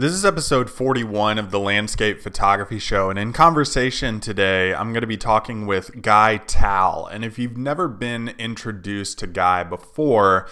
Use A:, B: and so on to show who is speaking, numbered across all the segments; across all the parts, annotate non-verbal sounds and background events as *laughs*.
A: This is episode 41 of the Landscape Photography Show, and in conversation today, I'm going to be talking with Guy Tal. And if you've never been introduced to Guy before,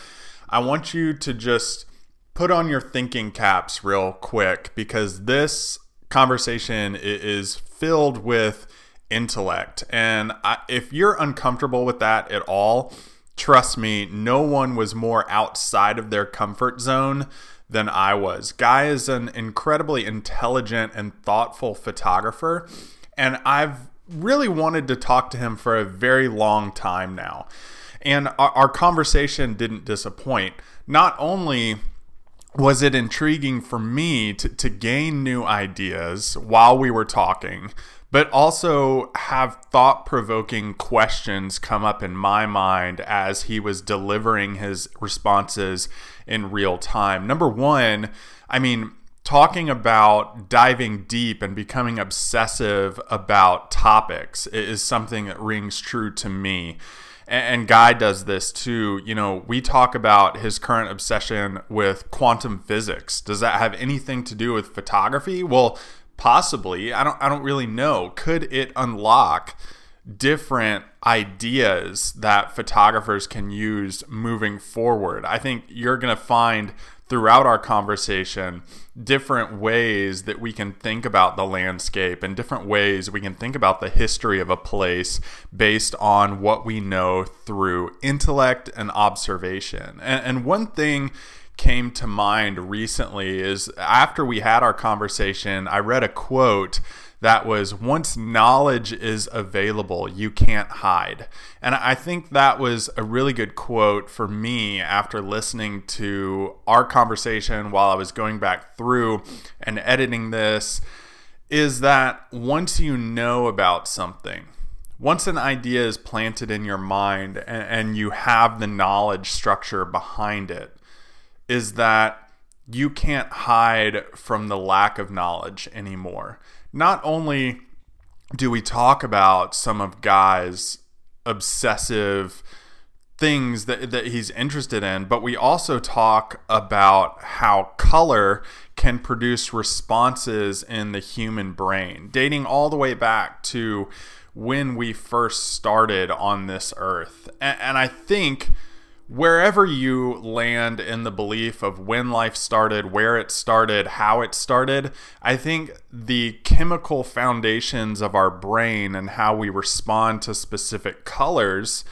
A: I want you to just put on your thinking caps real quick because this conversation is filled with intellect. And I, if you're uncomfortable with that at all, trust me, no one was more outside of their comfort zone than I was. Guy is an incredibly intelligent and thoughtful photographer, and I've really wanted to talk to him for a very long time now. And our, our conversation didn't disappoint. Not only was it intriguing for me to, to gain new ideas while we were talking, but also have thought provoking questions come up in my mind as he was delivering his responses in real time. Number one, I mean, talking about diving deep and becoming obsessive about topics is something that rings true to me. And Guy does this too. You know, we talk about his current obsession with quantum physics. Does that have anything to do with photography? Well, possibly i don't i don't really know could it unlock different ideas that photographers can use moving forward? I think you're going to find throughout our conversation different ways that we can think about the landscape and different ways we can think about the history of a place based on what we know through intellect and observation. And, and one thing came to mind recently is after we had our conversation, I read a quote that was once knowledge is available, you can't hide. And I think that was a really good quote for me after listening to our conversation while I was going back through and editing this is that once you know about something, once an idea is planted in your mind and, and you have the knowledge structure behind it, is that you can't hide from the lack of knowledge anymore. Not only do we talk about some of Guy's obsessive things that, that he's interested in, but we also talk about how color can produce responses in the human brain, dating all the way back to when we first started on this earth. And, and I think wherever you land in the belief of when life started, where it started, how it started, I think the chemical foundations of our brain and how we respond to specific colors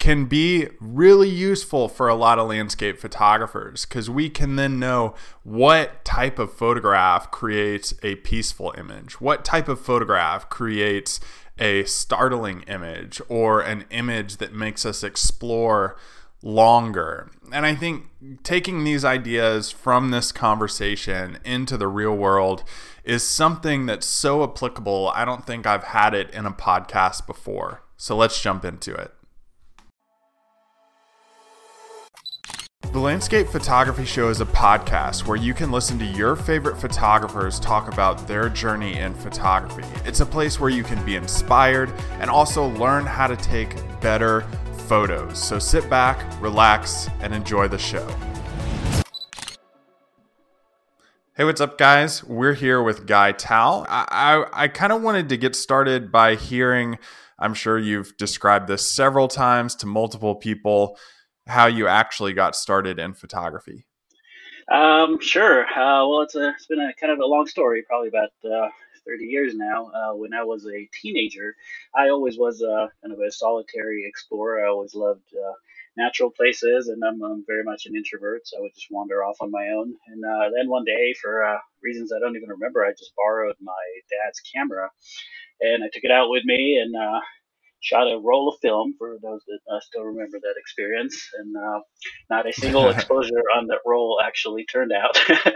A: can be really useful for a lot of landscape photographers because we can then know what type of photograph creates a peaceful image, what type of photograph creates a startling image or an image that makes us explore longer. And I think taking these ideas from this conversation into the real world is something that's so applicable. I don't think I've had it in a podcast before. So let's jump into it. The Landscape Photography Show is a podcast where you can listen to your favorite photographers talk about their journey in photography. It's a place where you can be inspired and also learn how to take better photos. So sit back, relax, and enjoy the show. Hey, what's up, guys? We're here with Guy Tal. I, I, I kind of wanted to get started by hearing, I'm sure you've described this several times to multiple people, how you actually got started in photography.
B: Um, sure. Uh, well, it's a it's been a kind of a long story, probably about uh, 30 years now. Uh, when I was a teenager, I always was a kind of a solitary explorer. I always loved uh, natural places, and I'm, I'm, very much an introvert, so I would just wander off on my own. And uh, then one day, for uh, reasons I don't even remember, I just borrowed my dad's camera, and I took it out with me and uh, shot a roll of film for those that uh, still remember that experience. And uh, not a single *laughs* exposure on that roll actually turned out. *laughs*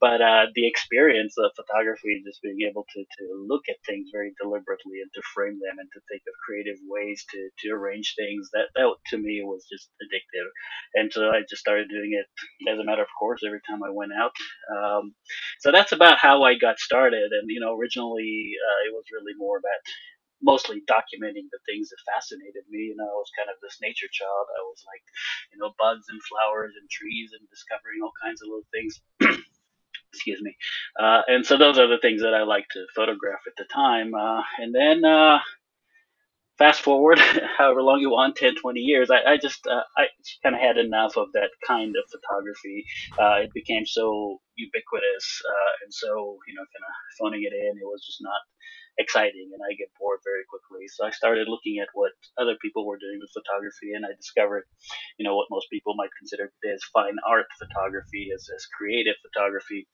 B: but uh, the experience of photography, just being able to, to look at things very deliberately and to frame them and to think of creative ways to, to arrange things, that, that to me was just addictive. And so I just started doing it as a matter of course every time I went out. Um, so that's about how I got started. And, you know, originally uh, it was really more about mostly documenting the things that fascinated me. You know, I was kind of this nature child. I was like, you know, bugs and flowers and trees and discovering all kinds of little things. *clears throat* Excuse me. Uh, and so those are the things that I like to photograph at the time. Uh, and then uh, fast forward *laughs* however long you want 10 20 years i, I just uh, i kind of had enough of that kind of photography uh, it became so ubiquitous uh, and so you know kind of phoning it in it was just not exciting and I get bored very quickly. So I started looking at what other people were doing with photography and I discovered, you know, what most people might consider as fine art photography, as, as creative photography.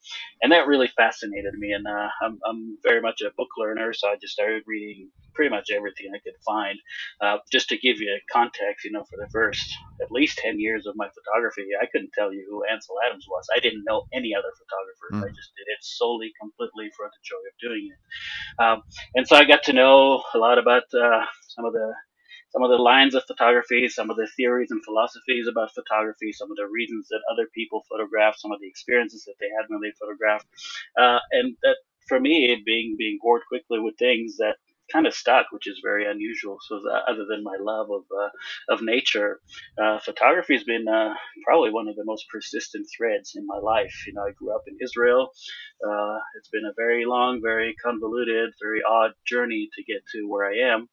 B: And that really fascinated me. And uh, I'm, I'm very much a book learner, so I just started reading pretty much everything I could find. Uh, just to give you context, you know, for the first at least 10 years of my photography, I couldn't tell you who Ansel Adams was. I didn't know any other photographers. Mm. I just did it solely, completely for the joy of doing it. Um, and so I got to know a lot about uh, some of the some of the lines of photography, some of the theories and philosophies about photography, some of the reasons that other people photograph, some of the experiences that they had when they photographed, uh, and that for me, being being bored quickly with things that kind of stuck, which is very unusual. So other than my love of uh, of nature, uh, photography has been uh, probably one of the most persistent threads in my life. You know, I grew up in Israel. Uh, it's been a very long, very convoluted, very odd journey to get to where I am.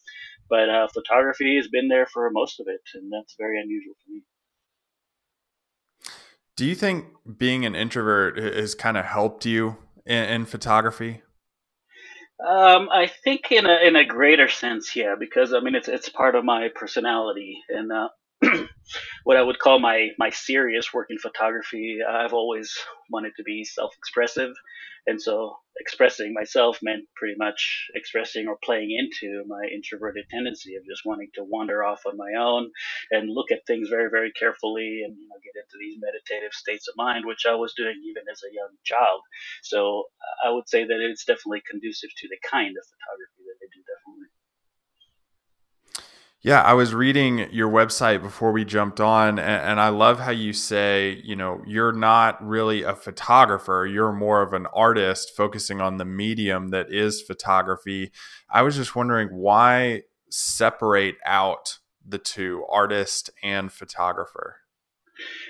B: But uh, photography has been there for most of it, and that's very unusual for me.
A: Do you think being an introvert has kind of helped you in, in photography?
B: Um, I think in a in a greater sense, yeah, because I mean it's it's part of my personality, and uh, *clears throat* what I would call my my serious work in photography. Uh, I've always wanted to be self-expressive, and so expressing myself meant pretty much expressing or playing into my introverted tendency of just wanting to wander off on my own and look at things very very carefully and you know get into these meditative states of mind, which I was doing even as a young child. So uh, I would say that it's definitely conducive to the kind of photography that I do. Definitely.
A: Yeah, I was reading your website before we jumped on, and, I love how you say, you know, you're not really a photographer. You're more of an artist focusing on the medium that is photography. I was just wondering why separate out the two, artist and photographer?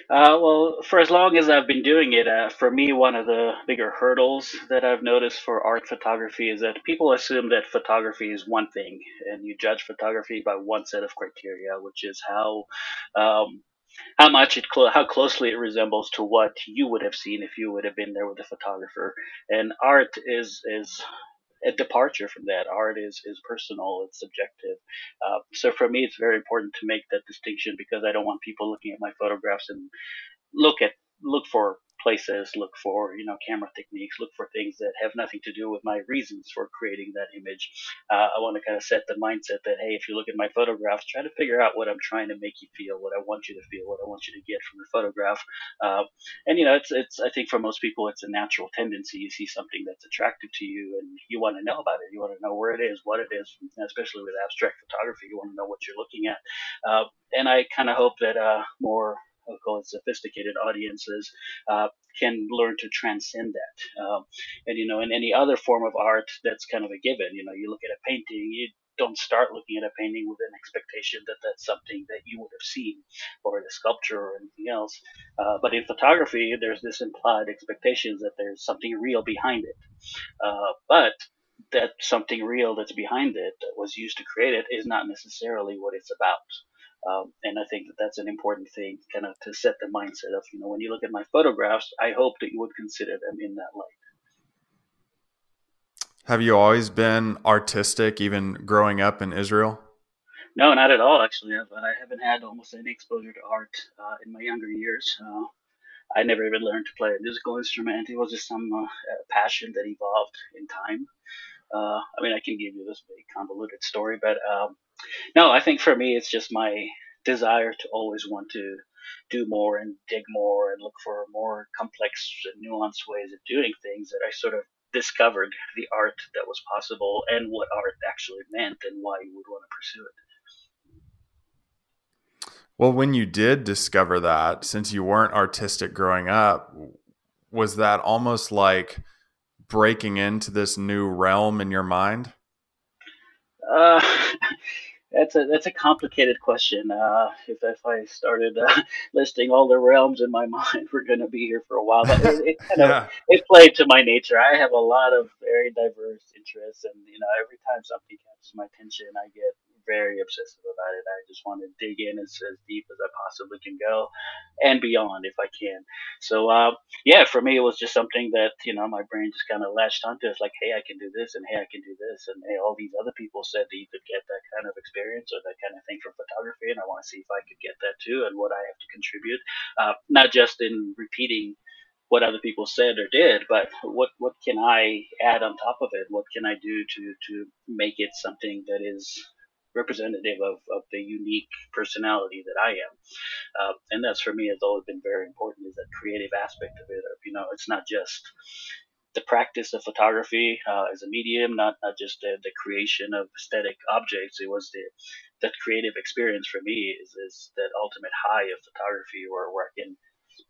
B: Uh, well, for as long as I've been doing it, uh, for me, one of the bigger hurdles that I've noticed for art photography is that people assume that photography is one thing, and you judge photography by one set of criteria, which is how um, how much it how closely it resembles to what you would have seen if you would have been there with a photographer. And art is is a departure from that. Art is is personal, it's subjective. Uh, so for me, it's very important to make that distinction because I don't want people looking at my photographs and look at look for places, look for you know camera techniques, look for things that have nothing to do with my reasons for creating that image. Uh, I want to kind of set the mindset that hey, if you look at my photographs, try to figure out what I'm trying to make you feel, what I want you to feel, what I want you to get from the photograph. Uh, and you know, it's it's I think for most people, it's a natural tendency. You see something that's attractive to you, and you want to know about it. You want to know where it is, what it is, especially with abstract photography. You want to know what you're looking at. Uh, and I kind of hope that uh, more Call it sophisticated audiences uh, can learn to transcend that. Um, and you know, in any other form of art, that's kind of a given. You know, you look at a painting, you don't start looking at a painting with an expectation that that's something that you would have seen, or a sculpture or anything else. Uh, but in photography, there's this implied expectation that there's something real behind it. Uh, but that something real that's behind it that was used to create it is not necessarily what it's about. Um, and I think that that's an important thing, kind of to set the mindset of, you know, when you look at my photographs, I hope that you would consider them in that light.
A: Have you always been artistic, even growing up in Israel?
B: No, not at all, actually. I haven't had almost any exposure to art uh, in my younger years. Uh, I never even learned to play a musical instrument. It was just some uh, passion that evolved in time. Uh, I mean, I can give you this big convoluted story, but um, no, I think for me, it's just my desire to always want to do more and dig more and look for more complex and nuanced ways of doing things that I sort of discovered the art that was possible and what art actually meant and why you would want to pursue it.
A: Well, when you did discover that, since you weren't artistic growing up, was that almost like breaking into this new realm in your mind?
B: Uh, *laughs* That's a that's a complicated question. Uh, if if I started uh, *laughs* listing all the realms in my *laughs* mind, we're going to be here for a while. But it, it kind yeah. of it played to my nature. I have a lot of very diverse interests, and you know, every time something catches my attention, I get very obsessive about it. I just want to dig in as, as deep as I possibly can go and beyond if I can. So, uh, yeah, for me, it was just something that, you know, my brain just kind of latched onto. It's like, hey, I can do this, and hey, I can do this, and hey, all these other people said that you could get that kind of experience or that kind of thing from photography, and I want to see if I could get that too and what I have to contribute, uh, not just in repeating what other people said or did, but what what can I add on top of it? What can I do to to make it something that is representative of, of the unique personality that I am. Uh, and that's for me has always been very important is that creative aspect of it. You know, it's not just the practice of photography uh, as a medium, not, not just the, the creation of aesthetic objects. It was the that creative experience for me is, is that ultimate high of photography where, where I can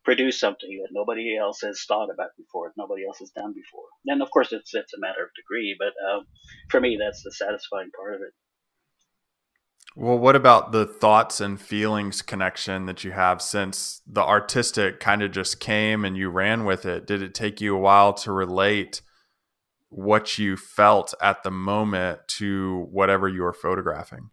B: produce something that nobody else has thought about before, nobody else has done before. And of course, it's it's a matter of degree, but um, for me, that's the satisfying part of it.
A: Well, what about the thoughts and feelings connection that you have since the artistic kind of just came and you ran with it? Did it take you a while to relate what you felt at the moment to whatever you were photographing?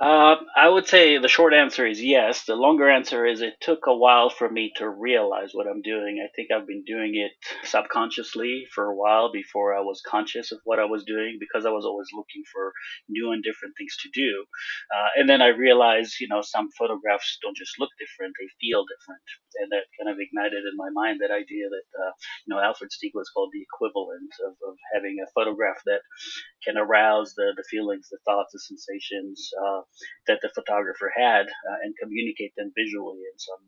B: Uh, I would say the short answer is yes. The longer answer is it took a while for me to realize what I'm doing. I think I've been doing it subconsciously for a while before I was conscious of what I was doing because I was always looking for new and different things to do. Uh, and then I realized, you know, some photographs don't just look different, they feel different. And that kind of ignited in my mind that idea that, uh, you know, Alfred Stieglitz called the equivalent of, of having a photograph that can arouse the, the feelings, the thoughts, the sensations uh, that the photographer had uh, and communicate them visually in some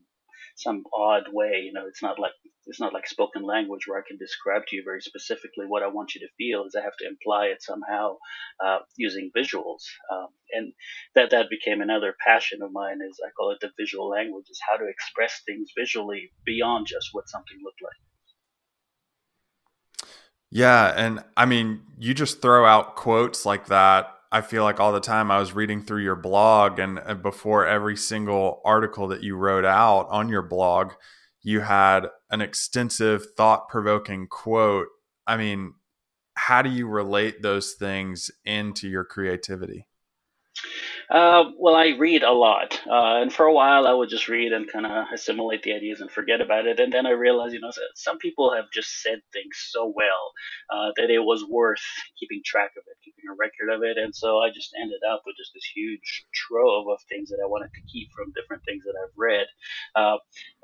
B: some odd way. You know, it's not like it's not like spoken language where I can describe to you very specifically what I want you to feel. Is I have to imply it somehow uh, using visuals, um, and that that became another passion of mine. Is I call it the visual language. Is how to express things visually beyond just what something looked like.
A: Yeah, and I mean, you just throw out quotes like that I feel like all the time I was reading through your blog, and uh, before every single article that you wrote out on your blog, you had an extensive, thought provoking quote. I mean, how do you relate those things into your creativity?
B: Uh, well, I read a lot, uh, and for a while I would just read and kind of assimilate the ideas and forget about it. And then I realized, you know, some people have just said things so well uh, that it was worth keeping track of it, keeping a record of it. And so I just ended up with just this huge trove of things that I wanted to keep from different things that I've read. Uh,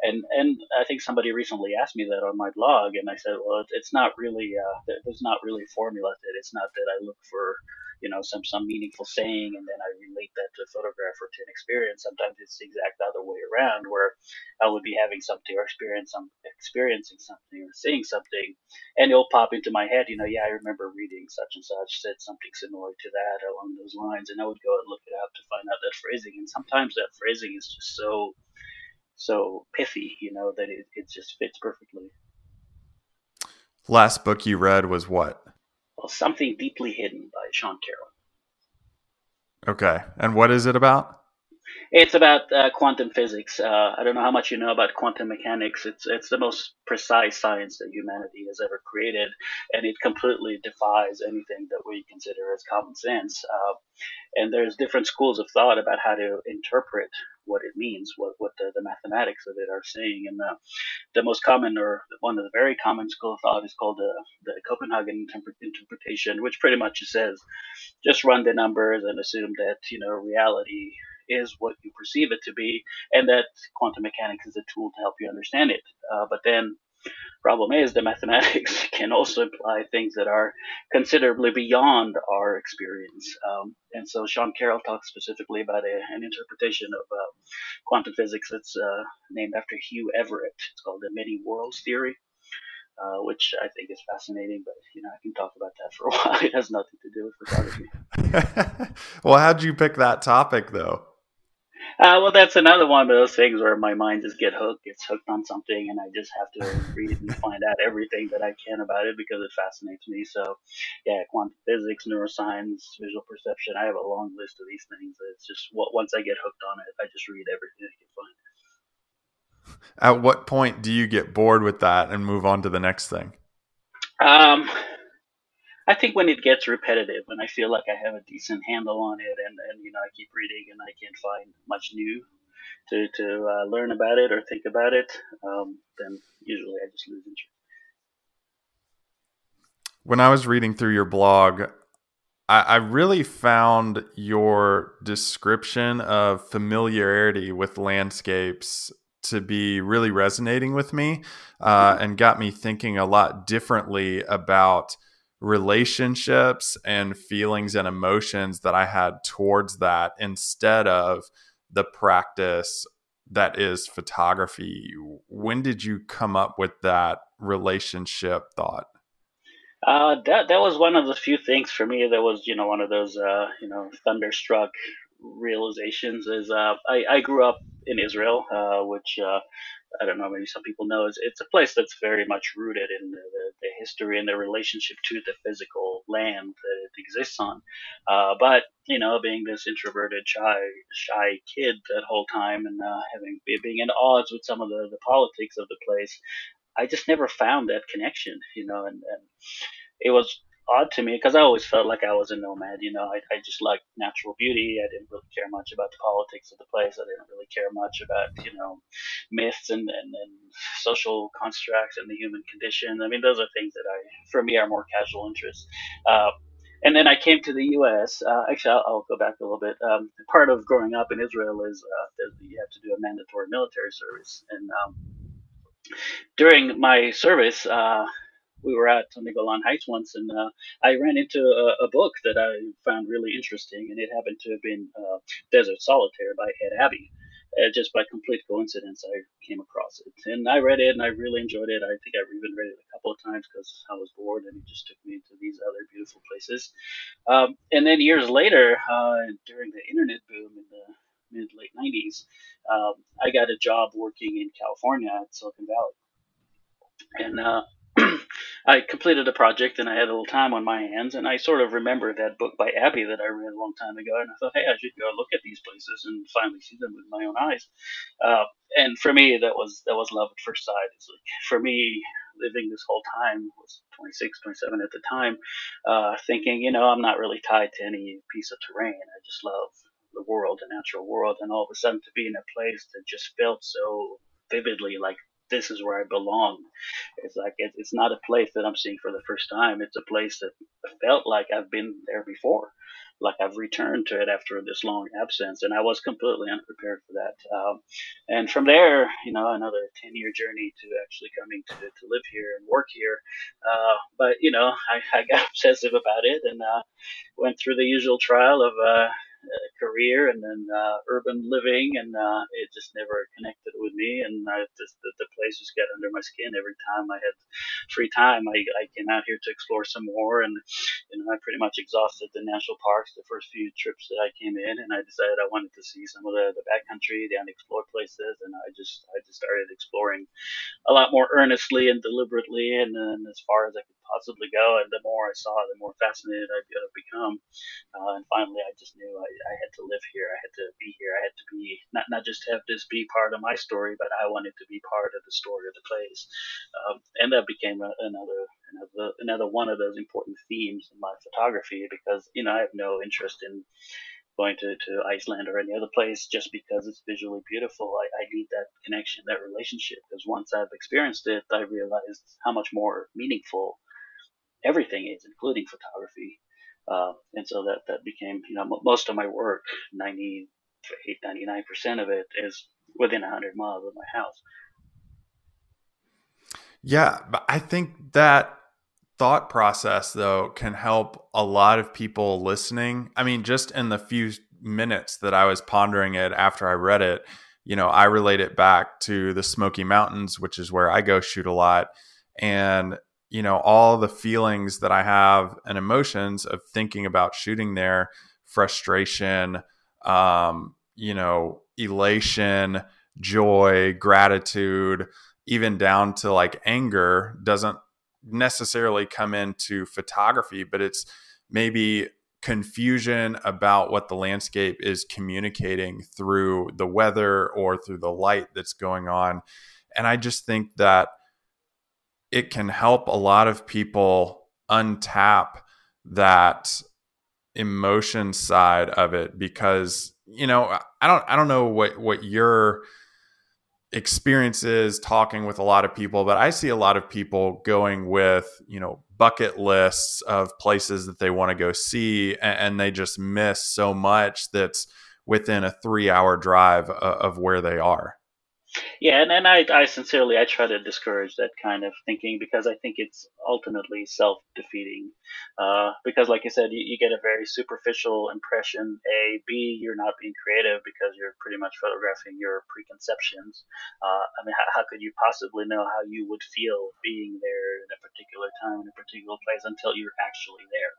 B: and and I think somebody recently asked me that on my blog, and I said, well, it's not really, uh, there's not really a formula that. It's not that I look for you know some some meaningful saying and then I relate that to a photograph or to an experience. Sometimes it's the exact other way around where I would be having something or experience some experiencing something or seeing something and it'll pop into my head, you know, yeah, I remember reading such and such said something similar to that along those lines and I would go and look it up to find out that phrasing and sometimes that phrasing is just so so pithy, you know, that it, it just fits perfectly.
A: Last book you read was what?
B: Something Deeply Hidden by Sean Carroll.
A: Okay. And what is it about?
B: It's about uh, quantum physics. Uh, I don't know how much you know about quantum mechanics. It's it's the most precise science that humanity has ever created, and it completely defies anything that we consider as common sense. Uh, and there's different schools of thought about how to interpret what it means, what what the, the mathematics of it are saying. And the, the most common, or one of the very common school of thought, is called the the Copenhagen interpretation, which pretty much says just run the numbers and assume that you know reality is what you perceive it to be, and that quantum mechanics is a tool to help you understand it. Uh, but then, problem is the *laughs* mathematics can also imply things that are considerably beyond our experience. Um, and so Sean Carroll talks specifically about a, an interpretation of uh, quantum physics that's uh, named after Hugh Everett. It's called the many worlds theory. Uh, which I think is fascinating. But you know, I can talk about that for a *laughs* while. It has nothing to do with photography. *laughs*
A: well, how'd you pick that topic, though?
B: Uh, well, that's another one of those things where my mind just get hooked, gets hooked on something, and I just have to read and find out everything that I can about it because it fascinates me. So, yeah, quantum physics, neuroscience, visual perception. I have a long list of these things. It's just once I get hooked on it, I just read everything I can find.
A: At what point do you get bored with that and move on to the next thing?
B: Um, I think when it gets repetitive, when I feel like I have a decent handle on it, and, and you know I keep reading and I can't find much new to to uh, learn about it or think about it, um, then usually I just lose interest.
A: When I was reading through your blog, I, I really found your description of familiarity with landscapes to be really resonating with me uh, mm-hmm. and got me thinking a lot differently about relationships and feelings and emotions that I had towards that instead of the practice that is photography. When did you come up with that relationship thought?
B: Uh, that that was one of the few things for me that was you know one of those uh, you know thunderstruck realizations. Is uh, I I grew up in Israel, uh, which uh, I don't know, maybe some people know, it's, it's a place that's very much rooted in the, the, the, history and the relationship to the physical land that it exists on. Uh, but, you know, being this introverted, shy, shy kid that whole time and uh, having being in odds with some of the, the politics of the place, I just never found that connection, you know, and, and it was odd to me because I always felt like I was a nomad. You know, I, I just liked natural beauty. I didn't really care much about the politics of the place. I didn't really care much about you know myths and, and, and social constructs and the human condition. I mean, those are things that I, for me, are more casual interests. Uh, and then I came to the U.S. Uh, actually, I'll, I'll, go back a little bit. Um, part of growing up in Israel is uh, you have to do a mandatory military service, and um, during my service, uh, we were at on the Golan Heights once, and uh, I ran into a, a, book that I found really interesting, and it happened to have been uh, Desert Solitaire by Ed Abbey. Uh, just by complete coincidence, I came across it, and I read it, and I really enjoyed it. I think I've even read it a couple of times because I was bored, and it just took me into these other beautiful places. Um, and then years later, uh, during the internet boom in the mid late '90s, um, I got a job working in California at Silicon Valley, and uh, *clears throat* I completed a project and I had a little time on my hands, and I sort of remembered that book by Abbey that I read a long time ago, and I thought, hey, I should go look at these places and finally see them with my own eyes. Uh, and for me, that was that was love at first sight. It's like for me, living this whole time was 26, 27 at the time, uh, thinking, you know, I'm not really tied to any piece of terrain. I just love the world, the natural world, and all of a sudden to be in a place that just felt so vividly like this is where I belong. It's like it, it's not a place that I'm seeing for the first time. It's a place that felt like I've been there before, like I've returned to it after this long absence, and I was completely unprepared for that. Um, and from there, you know, another ten year journey to actually coming to, to live here and work here. Uh, but you know, I, I got *laughs* obsessive about it and uh, went through the usual trial of. Uh, uh, career and then uh, urban living, and uh, it just never connected with me. And I just the, the place just got under my skin every time I had free time. I, I came out here to explore some more, and you know I pretty much exhausted the national parks the first few trips that I came in, and I decided I wanted to see some of the the backcountry, the unexplored places, and I just I just started exploring a lot more earnestly and deliberately, and, and as far as I could possibly go. And the more I saw, the more fascinated I've become. Uh, and finally, I just knew I, I had to live here. I had to be here. I had to be not not just have this be part of my story, but I wanted to be part of the story of the place. Um, and that became a, another another another one of those important themes in my photography because you know I have no interest in going to, to Iceland or any other place just because it's visually beautiful. I, I need that connection, that relationship, because once I've experienced it, I realized how much more meaningful everything is, including photography. Uh, and so that, that became, you know, most of my work, 98, 99% of it is within 100 miles of my house.
A: Yeah, but I think that thought process though can help a lot of people listening. I mean, just in the few minutes that I was pondering it after I read it, you know, I relate it back to the Smoky Mountains, which is where I go shoot a lot. And you know all the feelings that i have and emotions of thinking about shooting there frustration um, you know elation, joy, gratitude, even down to like anger doesn't necessarily come into photography, but it's maybe confusion about what the landscape is communicating through the weather or through the light that's going on. And I just think that it can help a lot of people untap that emotion side of it because you know I don't I don't know what what your experience is talking with a lot of people, but I see a lot of people going with, you know, bucket lists of places that they want to go see, and, and they just miss so much that's within a three hour drive of, of where they are.
B: Yeah, and, and I, I sincerely I try to discourage that kind of thinking because I think it's ultimately self defeating. Uh, because like I said, you, you, get a very superficial impression. A, B, you're not being creative because you're pretty much photographing your preconceptions. Uh, I mean, how, how could you possibly know how you would feel being there in a particular time in a particular place until you're actually there?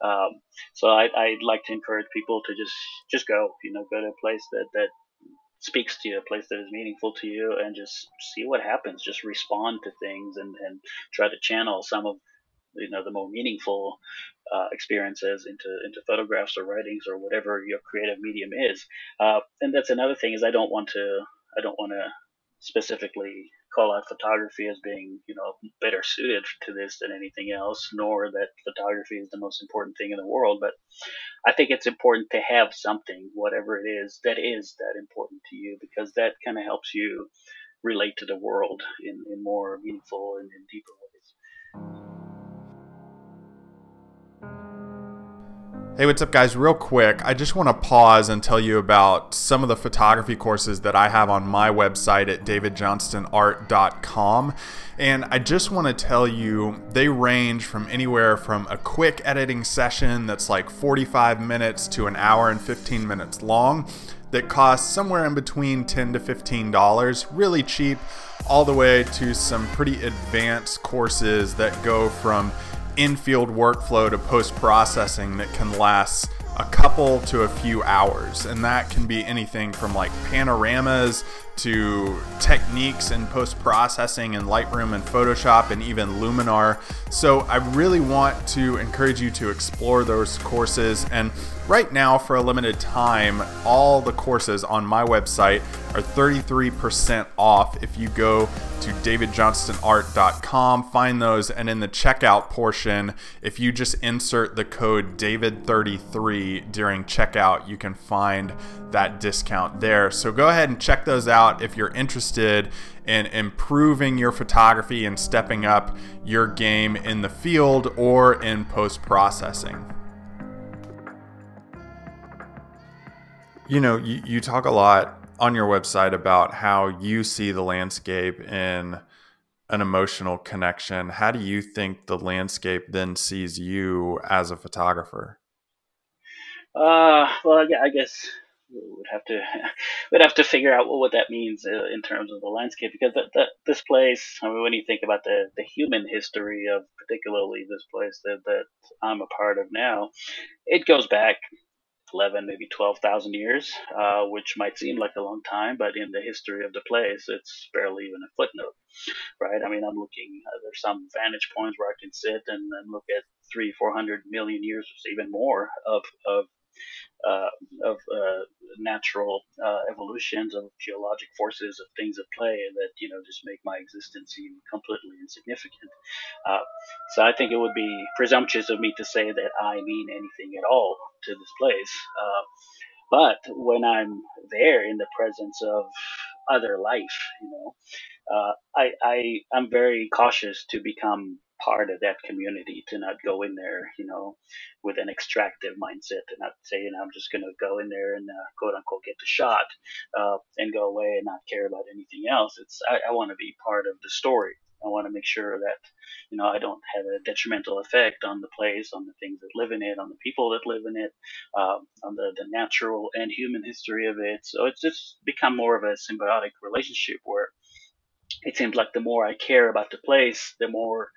B: Um, so I, I'd like to encourage people to just just go, you know, go to a place that that speaks to you, a place that is meaningful to you, and just see what happens. Just respond to things and, and try to channel some of you know the more meaningful uh, experiences into into photographs or writings or whatever your creative medium is. Uh, and that's another thing is I don't want to I don't want to specifically call out photography as being, you know, better suited to this than anything else, nor that photography is the most important thing in the world. But I think it's important to have something, whatever it is, that is that important to you, because that kind of helps you relate to the world in, in more meaningful and in deeper ways.
A: Hey, what's up, guys? Real quick, I just want to pause and tell you about some of the photography courses that I have on my website at davidjohnstonart.com. And I just want to tell you they range from anywhere from a quick editing session that's like 45 minutes to an hour and 15 minutes long that costs somewhere in between 10 to $15, really cheap, all the way to some pretty advanced courses that go from infield workflow to post processing that can last a couple to a few hours. And that can be anything from like panoramas to techniques and post processing in Lightroom and Photoshop and even Luminar. So I really want to encourage you to explore those courses. And right now, for a limited time, all the courses on my website are 33% off if you go to davidjohnstonart.com, find those, and in the checkout portion, if you just insert the code DAVID33 during checkout, you can find that discount there. So go ahead and check those out if you're interested in improving your photography and stepping up your game in the field or in post processing. You know, you, you talk a lot on your website about how you see the landscape in an emotional connection. How do you think the landscape then sees you as a photographer?
B: Uh, well, I guess have to *laughs* we'd have to figure out what that means uh, in terms of the landscape because this place I mean when you think about the the human history of particularly this place that that I'm a part of now it goes back 11 maybe 12,000 years uh, which might seem like a long time but in the history of the place it's barely even a footnote right? I mean I'm looking uh, there's some vantage points where I can sit and, and look at three four hundred million years even more of of of uh, natural uh, evolutions of geologic forces of things at play that you know just make my existence seem completely insignificant. Uh, so I think it would be presumptuous of me to say that I mean anything at all to this place. Uh, but when I'm there in the presence of other life, you know, uh, I, I I'm very cautious to become part of that community to not go in there, you know, with an extractive mindset and not say, you know, I'm just going to go in there and uh, quote unquote get the shot uh, and go away and not care about anything else. It's I, I want to be part of the story. I want to make sure that, you know, I don't have a detrimental effect on the place, on the things that live in it, on the people that live in it, um, on the, the natural and human history of it. So it's just become more of a symbiotic relationship where it seems like the more I care about the place, the more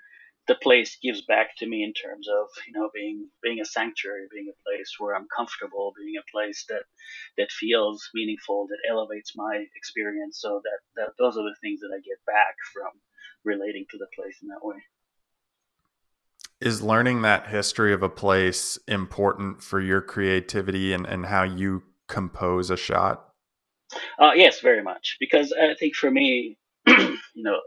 B: the place gives back to me in terms of you know being being a sanctuary, being a place where I'm comfortable, being a place that that feels meaningful, that elevates my experience. So that, that those are the things that I get back from relating to the place in that way.
A: Is learning that history of a place important for your creativity and, and how you compose a shot?
B: Uh, yes, very much. Because I think for me, *clears throat* you know,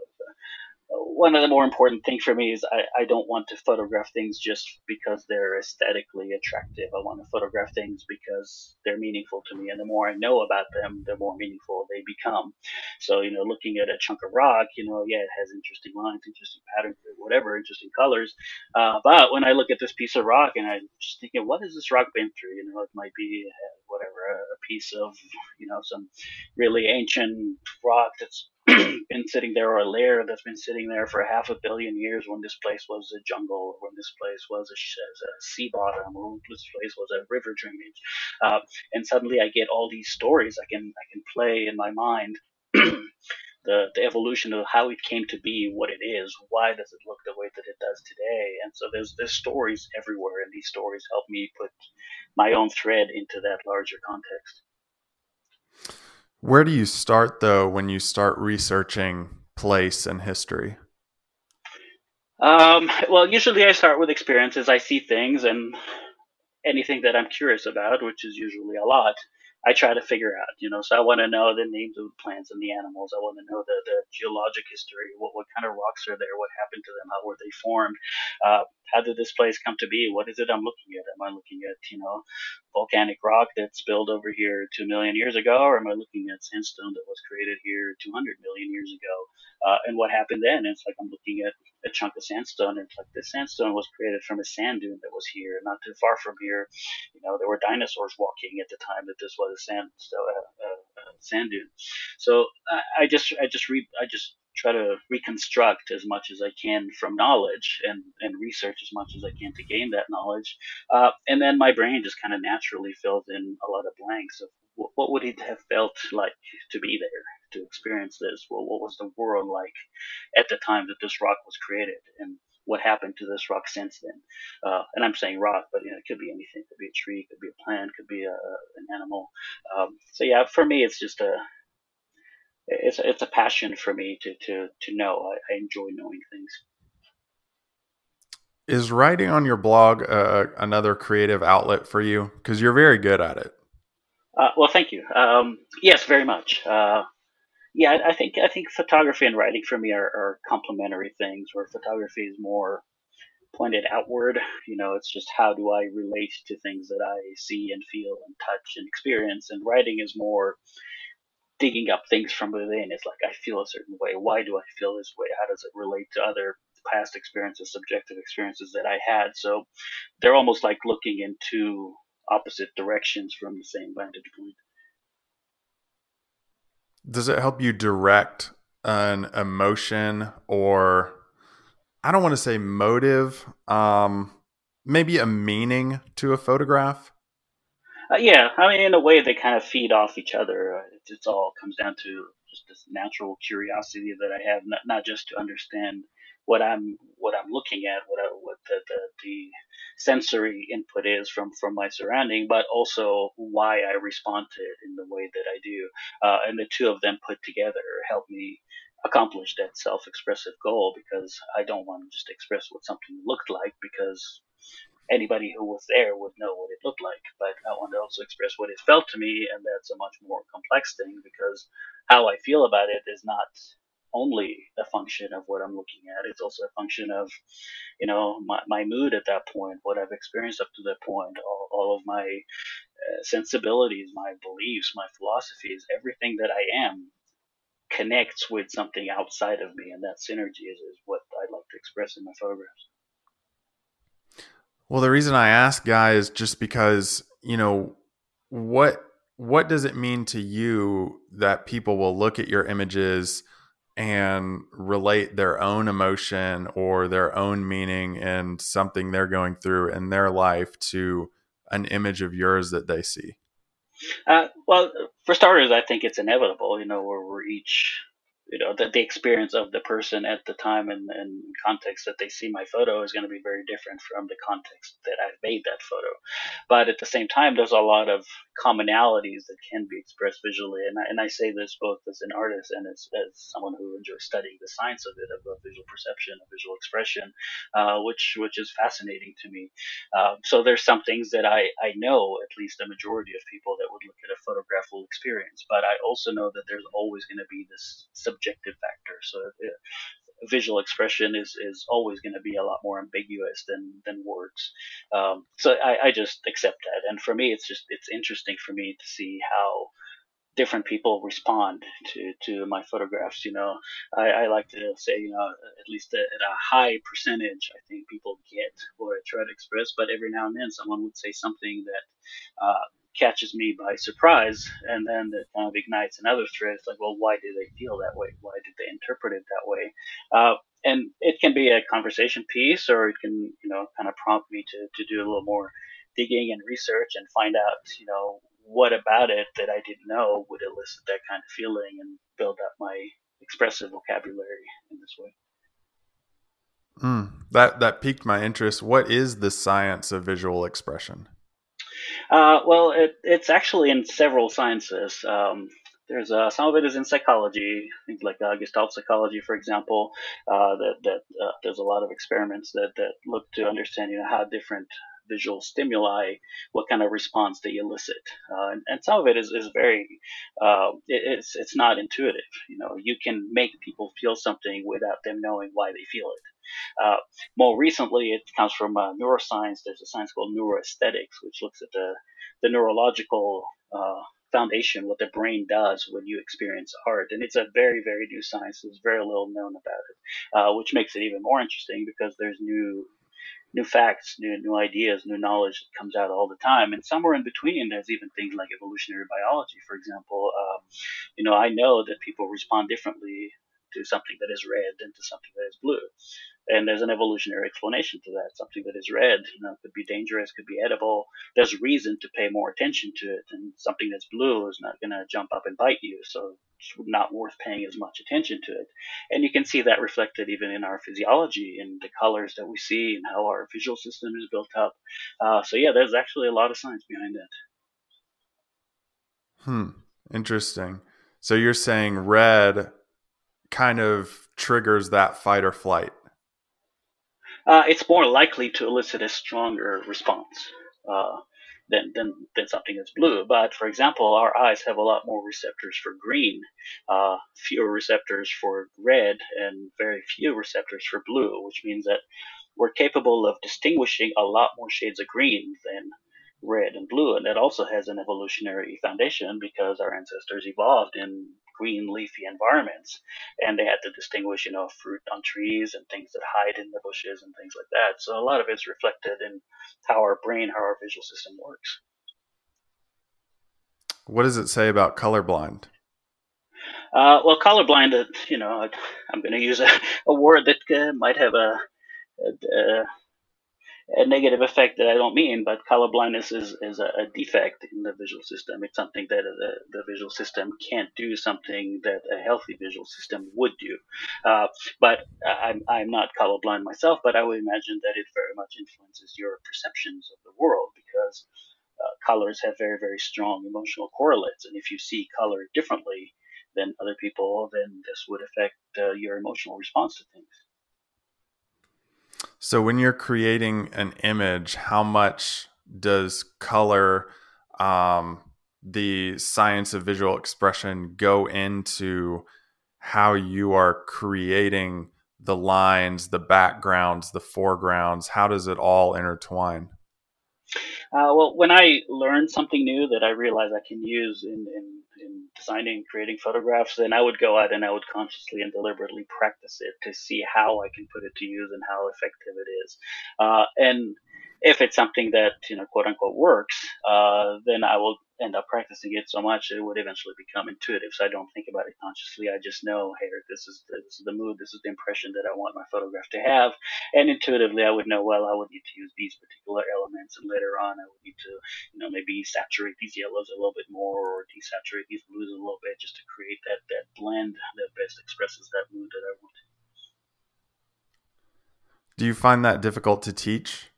B: one of the more important things for me is I, I don't want to photograph things just because they're aesthetically attractive. I want to photograph things because they're meaningful to me. And the more I know about them, the more meaningful they become. So, you know, looking at a chunk of rock, you know, yeah, it has interesting lines, interesting patterns, whatever, interesting colors. Uh, but when I look at this piece of rock and I'm just thinking, what has this rock been through? You know, it might be uh, whatever, a piece of, you know, some really ancient rock that's *clears throat* been sitting there or a layer that's been sitting there for half a billion years when this place was a jungle, or when this place was a, a sea bottom, or when this place was a river drainage. Uh, and suddenly I get all these stories I can I can play in my mind. *clears throat* the, the evolution of how it came to be what it is. Why does it look the way that it does today? And so there's there's stories everywhere, and these stories help me put my own thread into that larger context.
A: Where do you start though when you start researching place and history?
B: Um, well, usually I start with experiences. I see things and anything that I'm curious about, which is usually a lot. I try to figure out, you know, so I want to know the names of the plants and the animals. I want to know the, the geologic history. What, what kind of rocks are there? What happened to them? How were they formed? Uh, how did this place come to be? What is it I'm looking at? Am I looking at, you know, volcanic rock that spilled over here two million years ago, or am I looking at sandstone that was created here 200 million years ago? Uh, and what happened then? It's like I'm looking at a chunk of sandstone. And like the sandstone was created from a sand dune that was here, not too far from here. You know, there were dinosaurs walking at the time that this was a sand, so, uh, uh, sand dune. So I, I just, I just read, I just try to reconstruct as much as I can from knowledge and, and research as much as I can to gain that knowledge. Uh, and then my brain just kind of naturally fills in a lot of blanks of what would it have felt like to be there, to experience this? Well, what was the world like at the time that this rock was created? And what happened to this rock since then? Uh, and I'm saying rock, but you know, it could be anything. It could be a tree, it could be a plant, it could be a, an animal. Um, so yeah, for me, it's just a it's it's a passion for me to to to know. I, I enjoy knowing things.
A: Is writing on your blog uh, another creative outlet for you? Because you're very good at it.
B: Uh, well, thank you. Um, yes, very much. Uh, yeah, I, think I think photography and writing for me are, are complementary things. Where photography is more pointed outward. You know, it's just how do I relate to things that I see and feel and touch and experience. And writing is more digging up things from within. It's like I feel a certain way. Why do I feel this way? How does it relate to other past experiences, subjective experiences that I had? So they're almost like looking in two opposite directions from the same vantage point.
A: Does it help you direct an emotion or I don't want to say motive, um, maybe a meaning to a photograph?
B: Uh, yeah, I mean, in a way, they kind of feed off each other. It, it's all comes down to just this natural curiosity that I have, not not just to understand what I'm what I'm looking at, what I, what the, the, the sensory input is from from my surrounding, but also why I respond to it in the way that I do, uh, and the two of them put together help me accomplish that self-expressive goal because I don't want to just express what something looked like because anybody who was there would know what it looked like. But I want to also express what it felt to me, and that's a much more complex thing because how I feel about it is not only a function of what I'm looking at. It's also a function of, you know, my, my mood at that point, what I've experienced up to that point, all, all of my uh, sensibilities, my beliefs, my philosophies, everything that I am connects with something outside of me, and that synergy is, is what I'd like to express in my photographs.
A: Well, the reason I ask, guy, is just because you know what what does it mean to you that people will look at your images and relate their own emotion or their own meaning and something they're going through in their life to an image of yours that they see?
B: Uh, well, for starters, I think it's inevitable. You know, where we're each you know the, the experience of the person at the time and, and context that they see my photo is going to be very different from the context that I've made that photo. But at the same time, there's a lot of commonalities that can be expressed visually, and I, and I say this both as an artist and as, as someone who enjoys studying the science of it, of, visual perception, of visual expression, uh, which which is fascinating to me. Uh, so there's some things that I I know at least a majority of people that would look at a photograph will experience, but I also know that there's always going to be this subjective factor. So it, visual expression is, is always going to be a lot more ambiguous than, than words. Um, so I, I just accept that. And for me, it's just, it's interesting for me to see how different people respond to, to my photographs. You know, I, I like to say, you know, at least at a high percentage, I think people get what I try to express, but every now and then someone would say something that, uh, catches me by surprise, and then it kind of ignites another thread. It's like, well, why do they feel that way? Why did they interpret it that way? Uh, and it can be a conversation piece, or it can, you know, kind of prompt me to, to do a little more digging and research and find out, you know, what about it that I didn't know would elicit that kind of feeling and build up my expressive vocabulary in this way.
A: Mm, that that piqued my interest. What is the science of visual expression?
B: Uh, well, it, it's actually in several sciences. Um, there's uh, some of it is in psychology, things like uh, Gestalt psychology, for example. Uh, that that uh, there's a lot of experiments that that look to understand, you know, how different visual stimuli, what kind of response they elicit, uh, and, and, some of it is is very, it, it's it's not intuitive. You know, you can make people feel something without them knowing why they feel it. Uh, more recently, it comes from uh, neuroscience. There's a science called neuroaesthetics, which looks at the, the neurological uh, foundation, what the brain does when you experience art. And it's a very, very new science. There's very little known about it, uh, which makes it even more interesting because there's new new facts, new new ideas, new knowledge that comes out all the time. And somewhere in between, there's even things like evolutionary biology, for example. Um, you know, I know that people respond differently to something that is red than to something that is blue. And there's an evolutionary explanation to that. Something that is red, you know, could be dangerous, could be edible. There's reason to pay more attention to it. And something that's blue is not going to jump up and bite you. So it's not worth paying as much attention to it. And you can see that reflected even in our physiology and the colors that we see and how our visual system is built up. Uh, so yeah, there's actually a lot of science behind that.
A: Hmm. Interesting. So you're saying red kind of triggers that fight or flight?
B: Uh, it's more likely to elicit a stronger response uh, than, than, than something that's blue. But for example, our eyes have a lot more receptors for green, uh, fewer receptors for red, and very few receptors for blue, which means that we're capable of distinguishing a lot more shades of green than red and blue. And that also has an evolutionary foundation because our ancestors evolved in green leafy environments and they had to distinguish you know fruit on trees and things that hide in the bushes and things like that. So a lot of it's reflected in how our brain how our visual system works.
A: What does it say about colorblind?
B: Uh, well colorblind uh, you know i'm going to use a, a word that uh, might have a, a, a a negative effect that I don't mean, but color blindness is, is a, a defect in the visual system. It's something that the, the, visual system can't do something that a healthy visual system would do. Uh, but I'm, I'm not colorblind myself, but I would imagine that it very much influences your perceptions of the world because uh, colors have very, very strong emotional correlates. And if you see color differently than other people, then this would affect uh, your emotional response to things.
A: So when you're creating an image, how much does color, um, the science of visual expression, go into how you are creating the lines, the backgrounds, the foregrounds? How does it all intertwine?
B: Uh, well, when I learn something new that I realize I can use in, in, in designing, creating photographs, then I would go out and I would consciously and deliberately practice it to see how I can put it to use and how effective it is. Uh, and if it's something that you know quote unquote works, uh, then I will end up practicing it so much it would eventually become intuitive. So I don't think about it consciously. I just know, hey, this is the, this is the mood, this is the impression that I want my photograph to have, and intuitively I would know, well, I would need to use these particular elements, and later on I would need to, you know, maybe saturate these yellows a little bit more or desaturate these blues a little bit just to create that that blend that best expresses that mood that I want.
A: Do you find that difficult to teach?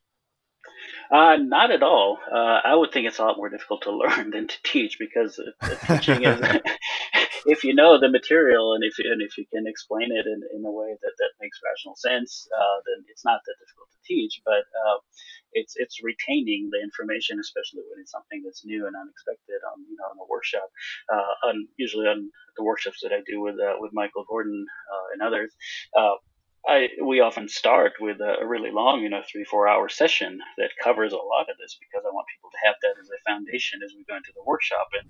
B: Uh, not at all. Uh, I would think it's a lot more difficult to *laughs* learn than to teach because teaching is *laughs* if you know the material and if you, and if you can explain it in, in a way that, that makes rational sense, uh, then it's not that difficult to teach. But uh, it's it's retaining the information, especially when it's something that's new and unexpected on you know on a workshop. Uh, on usually on the workshops that I do with uh, with Michael Gordon and others I, we often start with a really long, you know, three, four hour session that covers a lot of this because I want people to have that as a foundation as we go into the workshop. And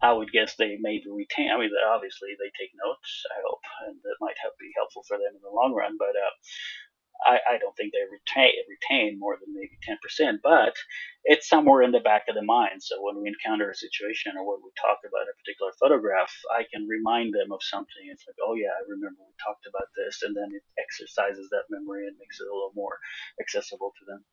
B: I would guess they maybe retain, I mean, obviously they take notes, I hope, and that might help be helpful for them in the long run. But uh, I, I don't think they retain retain more than maybe ten percent, but it's somewhere in the back of the mind. So when we encounter a situation or when we talk about a particular photograph, I can remind them of something. It's like, oh yeah, I remember we talked about this, and then it exercises that memory and makes it a little more accessible to them.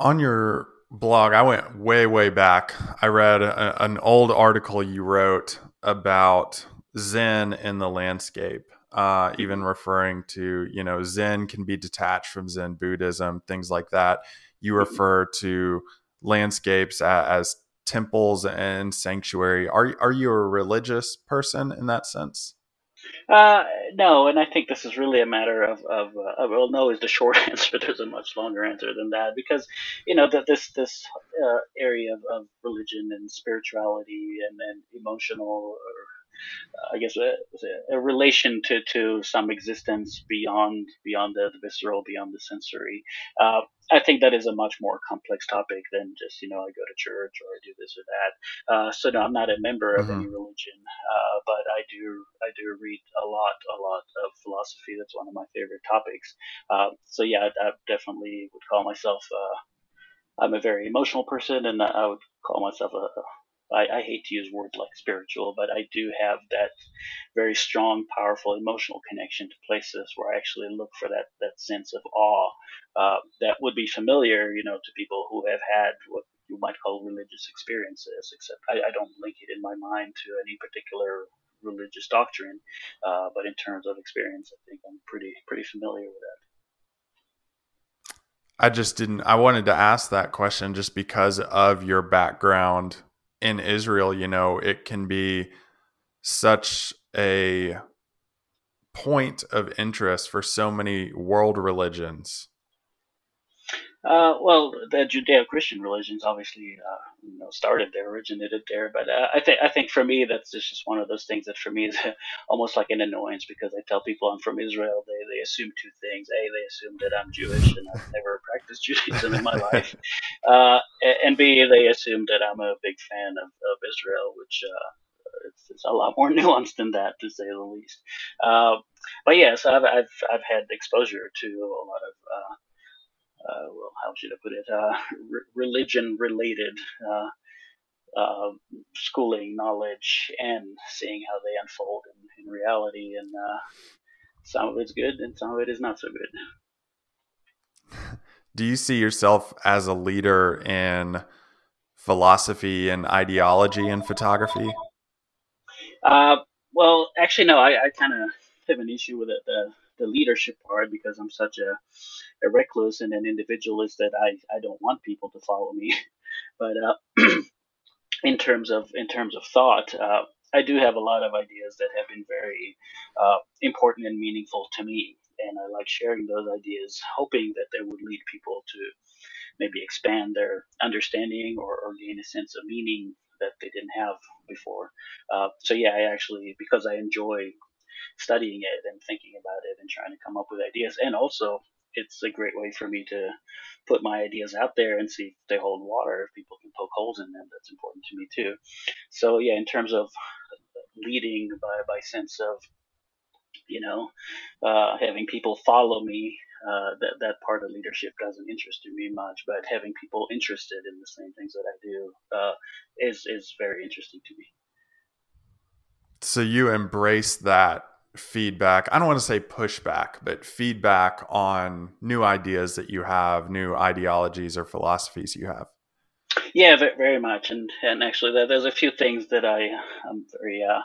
A: On your blog, I went way way back. I read a, an old article you wrote about Zen in the landscape uh, even referring to you know Zen can be detached from Zen Buddhism, things like that. You mm-hmm. refer to landscapes as, as temples and sanctuary. Are are you a religious person in that sense?
B: Uh, no, and I think this is really a matter of, of uh, well, no is the short *laughs* answer. There's a much longer answer than that because, you know, that this this uh, area of, of religion and spirituality and, and emotional or I guess a, a, relation to, to some existence beyond beyond the, the visceral, beyond the sensory. Uh, I think that is a much more complex topic than just you know I go to church or I do this or that. Uh, so no, I'm not a member of mm-hmm. any religion, uh, but I do I do read a lot a lot of philosophy. That's one of my favorite topics. Uh, so yeah, I, I, definitely would call myself. Uh, I'm a very emotional person, and I would call myself a, I, I, hate to use words like spiritual, but I do have that very strong, powerful emotional connection to places where I actually look for that, that sense of awe uh, that would be familiar, you know, to people who have had what you might call religious experiences, except I, I don't link it in my mind to any particular religious doctrine. Uh, but in terms of experience, I think I'm pretty pretty familiar with that.
A: I just didn't. I wanted to ask that question just because of your background in Israel, you know, it can be such a point of interest for so many world religions.
B: Uh, well, the Judeo-Christian religions obviously, uh, you know, started there, originated there. But uh, I think I think for me, that's just one of those things that for me is *laughs* almost like an annoyance because I tell people I'm from Israel, they they assume two things: a, they assume that I'm Jewish and I've never *laughs* practiced Judaism in my *laughs* life, uh, and b, they assume that I'm a big fan of, of Israel, which uh, it's, it's, a lot more nuanced than that, to say the least. Uh, but yes, I've, I've I've had exposure to a lot of uh, well, how should I put it, uh, *laughs* re- religion related uh, uh, schooling, knowledge, and seeing how they unfold in, in reality. And uh, some of it's good, and some of it is not so good.
A: Do you see yourself as a leader in philosophy and ideology in photography?
B: Uh, well, actually, no. I, I kind of have an issue with it. The, the leadership part because I'm such a, a recluse and an individualist that I, I don't want people to follow me. *laughs* But uh, *clears throat* in terms of in terms of thought, uh, I do have a lot of ideas that have been very uh, important and meaningful to me, and I like sharing those ideas, hoping that they would lead people to maybe expand their understanding or, or gain a sense of meaning that they didn't have before. Uh, so yeah, I actually because I enjoy studying it and thinking about it and trying to come up with ideas. And also, it's a great way for me to put my ideas out there and see if they hold water. If people can poke holes in them, that's important to me too. So yeah, in terms of leading by by sense of you know, uh, having people follow me. Uh, that that part of leadership doesn't interest me much, but having people interested in the same things that I do uh, is is very interesting to me.
A: So you embrace that feedback. I don't want to say pushback, but feedback on new ideas that you have, new ideologies or philosophies you have.
B: Yeah, very much. And and actually, there's a few things that I I'm very uh,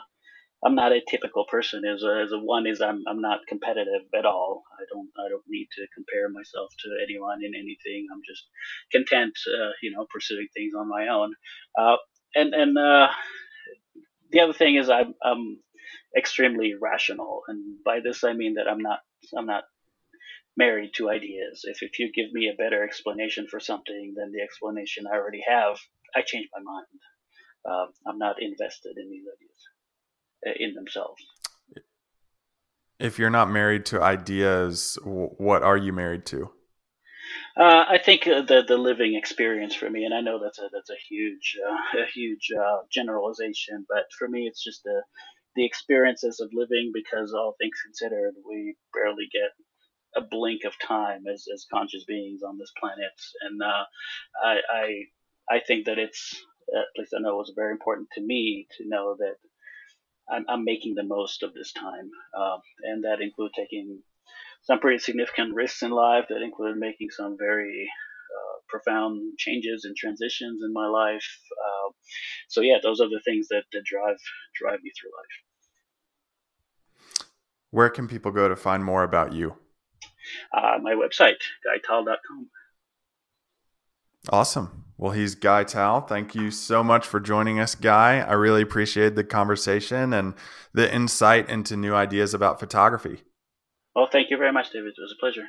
B: I'm not a typical person. As a, as a one is I'm I'm not competitive at all. I don't I don't need to compare myself to anyone in anything. I'm just content, uh, you know, pursuing things on my own. Uh, and and uh, the other thing is I'm I'm extremely rational, and by this I mean that I'm not I'm not married to ideas. If if you give me a better explanation for something than the explanation I already have, I change my mind. Um, I'm not invested in these ideas in themselves.
A: If you're not married to ideas, what are you married to?
B: Uh, I think uh, the the living experience for me, and I know that's a that's a huge uh, a huge uh, generalization, but for me, it's just the the experiences of living. Because all things considered, we barely get a blink of time as, as conscious beings on this planet, and uh, I, I I think that it's at least I know it was very important to me to know that I'm, I'm making the most of this time, uh, and that include taking some pretty significant risks in life. That include making some very profound changes and transitions in my life. Uh, so yeah, those are the things that, that drive drive me through life.
A: Where can people go to find more about you?
B: Uh, my website, guytal.com.
A: Awesome. Well, he's Guy Tal. Thank you so much for joining us, Guy. I really appreciate the conversation and the insight into new ideas about photography.
B: Well, thank you very much, David. It was a pleasure.